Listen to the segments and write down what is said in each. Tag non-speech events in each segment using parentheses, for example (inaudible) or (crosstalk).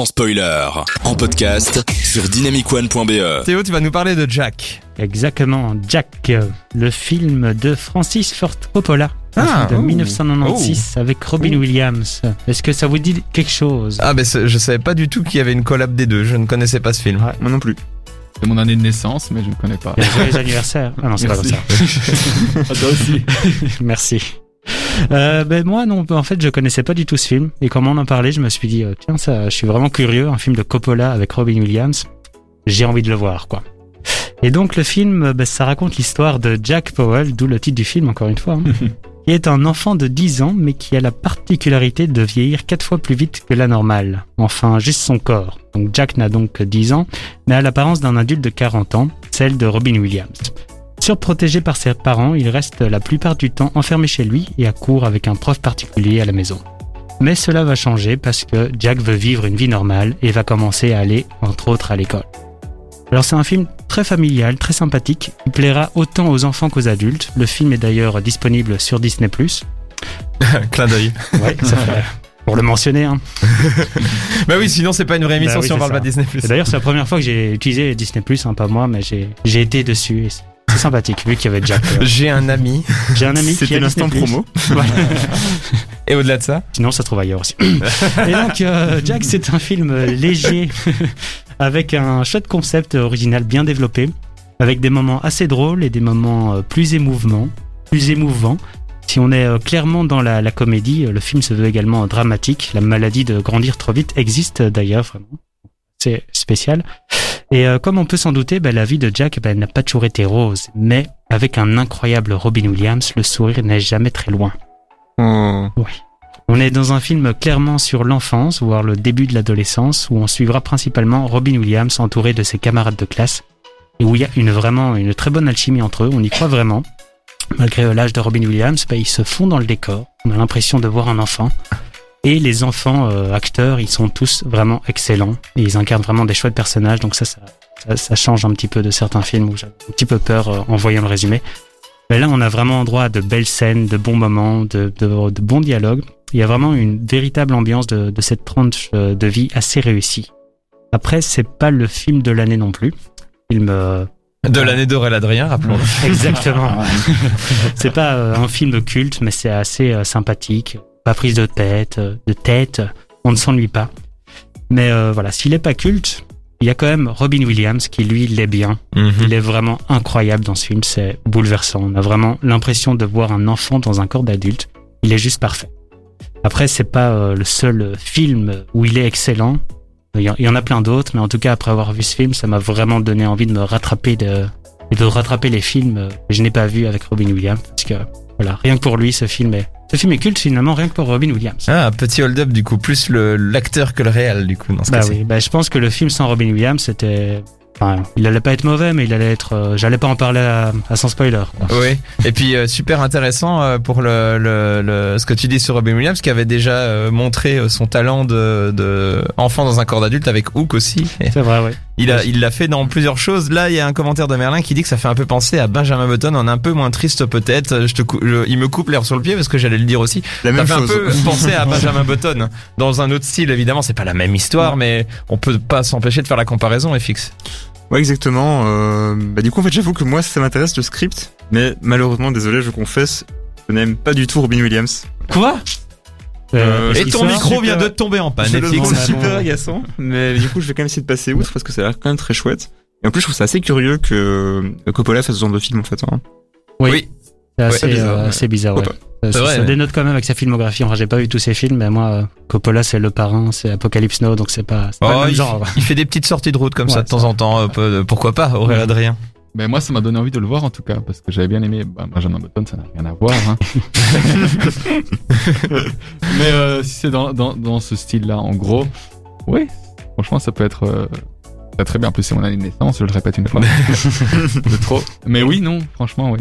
sans spoiler. En podcast sur dynamicone.be. Théo, tu vas nous parler de Jack. Exactement, Jack, le film de Francis Ford Coppola. Ah, de oh. 1996 avec Robin Williams. Est-ce que ça vous dit quelque chose? Ah, ben je savais pas du tout qu'il y avait une collab des deux. Je ne connaissais pas ce film. Ouais. Moi non plus. C'est mon année de naissance, mais je ne connais pas. Et Joyeux anniversaire. Ah non, c'est pas comme ça. (laughs) Ah, toi aussi. (laughs) Merci. Euh, ben moi non, en fait je connaissais pas du tout ce film et quand on en parlait, je me suis dit euh, tiens ça, je suis vraiment curieux, un film de Coppola avec Robin Williams, j'ai envie de le voir quoi. Et donc le film, ben, ça raconte l'histoire de Jack Powell, d'où le titre du film encore une fois, hein, (laughs) qui est un enfant de 10 ans mais qui a la particularité de vieillir quatre fois plus vite que la normale. Enfin juste son corps. Donc Jack n'a donc que 10 ans mais a l'apparence d'un adulte de 40 ans, celle de Robin Williams. Surprotégé par ses parents, il reste la plupart du temps enfermé chez lui et à court avec un prof particulier à la maison. Mais cela va changer parce que Jack veut vivre une vie normale et va commencer à aller, entre autres, à l'école. Alors c'est un film très familial, très sympathique, qui plaira autant aux enfants qu'aux adultes. Le film est d'ailleurs disponible sur Disney+. (laughs) Clin d'œil. Ouais, ça fait- pour le mentionner. Hein. (laughs) Bah oui, sinon c'est pas une vraie émission Bah oui, si on parle ça. pas de Disney+. D'ailleurs c'est la première fois que j'ai utilisé Disney+, hein, pas moi, mais j'ai j'ai été dessus. et c'est- sympathique, vu qu'il y avait Jack. euh. (laughs) J'ai un ami. J'ai un ami qui C'était a l'instant promo. (laughs) (laughs) Et au-delà de ça Sinon, ça se trouve ailleurs aussi. Et donc, euh, Jack, c'est un film léger, avec un chouette concept original bien développé, avec des moments assez drôles et des moments euh, plus émouvants. Plus émouvants. Si on est euh, clairement dans la, la comédie, le film se veut également dramatique. La maladie de grandir trop vite existe d'ailleurs, vraiment. C'est spécial. Et euh, comme on peut s'en douter, ben, la vie de Jack ben, n'a pas toujours été rose. Mais avec un incroyable Robin Williams, le sourire n'est jamais très loin. Oh. On est dans un film clairement sur l'enfance, voire le début de l'adolescence, où on suivra principalement Robin Williams entouré de ses camarades de classe, et où il y a une vraiment une très bonne alchimie entre eux, on y croit vraiment. Malgré euh, l'âge de Robin Williams, bah, ils se font dans le décor, on a l'impression de voir un enfant. Et les enfants euh, acteurs, ils sont tous vraiment excellents, et ils incarnent vraiment des chouettes personnages, donc ça, ça, ça, ça change un petit peu de certains films où j'avais un petit peu peur euh, en voyant le résumé. Mais là, on a vraiment droit à de belles scènes, de bons moments, de, de, de bons dialogues. Il y a vraiment une véritable ambiance de, de cette tranche euh, de vie assez réussie. Après, c'est pas le film de l'année non plus. Film euh, De l'année d'Aurel Adrien, rappelons-le. (laughs) exactement. (laughs) c'est pas euh, un film culte, mais c'est assez sympathique. Pas prise de tête, euh, de tête. On ne s'ennuie pas. Mais euh, voilà, s'il est pas culte, il y a quand même Robin Williams qui lui l'est bien. Mhm. Il est vraiment incroyable dans ce film, c'est bouleversant. On a vraiment l'impression de voir un enfant dans un corps d'adulte. Il est juste parfait. Après, c'est pas euh, le seul film où il est excellent. Il y en- a plein d'autres, mais en tout cas, après avoir vu ce film, ça m'a vraiment donné envie de me rattraper de, et de rattraper les films que je n'ai pas vus avec Robin Williams. Parce que, voilà, rien que pour lui, ce film est, ce film est culte finalement, rien que pour Robin Williams. Ah, petit hold-up du coup, plus le l'acteur que le réel du coup dans ce Bah oui, bah, je pense que le film sans Robin Williams, c'était, enfin, il allait pas être mauvais, mais il allait être, euh, j'allais pas en parler à, à sans spoiler. quoi. Oui, et puis euh, super intéressant euh, pour le, le, le- ce que tu dis sur Robin Williams qui avait déjà euh, montré euh, son talent de, de enfant dans un corps d'adulte avec Hook aussi. C'est vrai, ouais. Il a il l'a fait dans plusieurs choses. Là, il y a un commentaire de Merlin qui dit que ça fait un peu penser à Benjamin Button en un peu moins triste peut-être. Je te je- il me coupe l'air sur le pied parce que j'allais le dire aussi. La Ça même fait chose. un peu penser à (laughs) Benjamin Button dans un autre style évidemment. C'est pas la même histoire, mais on peut pas s'empêcher de faire la comparaison. FX. Ouais, exactement. Euh, bah, du coup, en fait, j'avoue que moi, ça m'intéresse le script, mais malheureusement, désolé, je confesse, je n'aime pas du tout Robin Williams. Quoi? Euh, Et je ton micro super- vient de tomber en panne. Je le FX. trouve super agaçant, mais du coup, je vais quand même essayer de passer outre parce que ça a l'air quand même très chouette. Et en plus, je trouve ça assez curieux que que Coppola fasse ce genre de film, en fait. Hein. Oui. C'est assez, c'est bizarre, euh, assez bizarre, ouais. Euh, C'est ça, vrai, ça dénote quand même avec sa filmographie. Enfin, j'ai pas vu tous ses films, mais moi, euh, Coppola, c'est Le Parrain, c'est Apocalypse Now, donc c'est pas, c'est pas Oh, le même il, genre. il fait des petites sorties de route comme ça de temps en temps. euh, peu- pourquoi pas, Aurélien Ouais. Adrien Mais moi, ça m'a donné envie de le voir en tout cas, parce que j'avais bien aimé bah, Benjamin Button, ça n'a rien à voir. Hein. (laughs) Mais euh, si c'est dans, dans, dans ce style-là, en gros, oui, franchement, ça peut être euh, très, très bien. En plus, c'est mon année de naissance, je le répète une fois. (laughs) de trop. Mais oui, non, franchement, oui.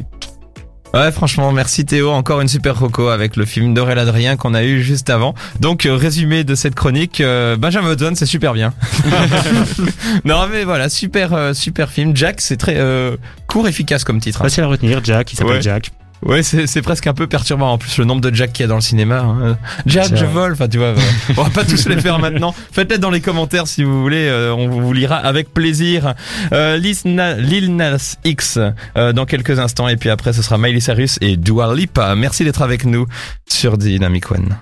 Ouais, franchement, merci Théo. Encore une super roco avec le film d'Aurélien Adrien qu'on a eu juste avant. Donc, euh, résumé de cette chronique, euh, Benjamin Button, c'est super bien. (laughs) non, mais voilà, super, euh, super film. Jack, c'est très euh, court, efficace comme titre. hein. Facile à retenir, Jack, il s'appelle Ouais. Jack. Ouais, c'est c'est presque un peu perturbant. En plus, le nombre de Jack qu'il y a dans le cinéma. hein. Jack, je vole. Enfin, tu vois, euh, on va pas tous les faire (laughs) maintenant. Faites-les dans les commentaires si vous voulez. euh, on vous lira avec plaisir. Euh, Lil Nas X euh, dans quelques instants. Et puis après, ce sera Miley Cyrus et Dua Lipa. Merci d'être avec nous sur Dynamic One.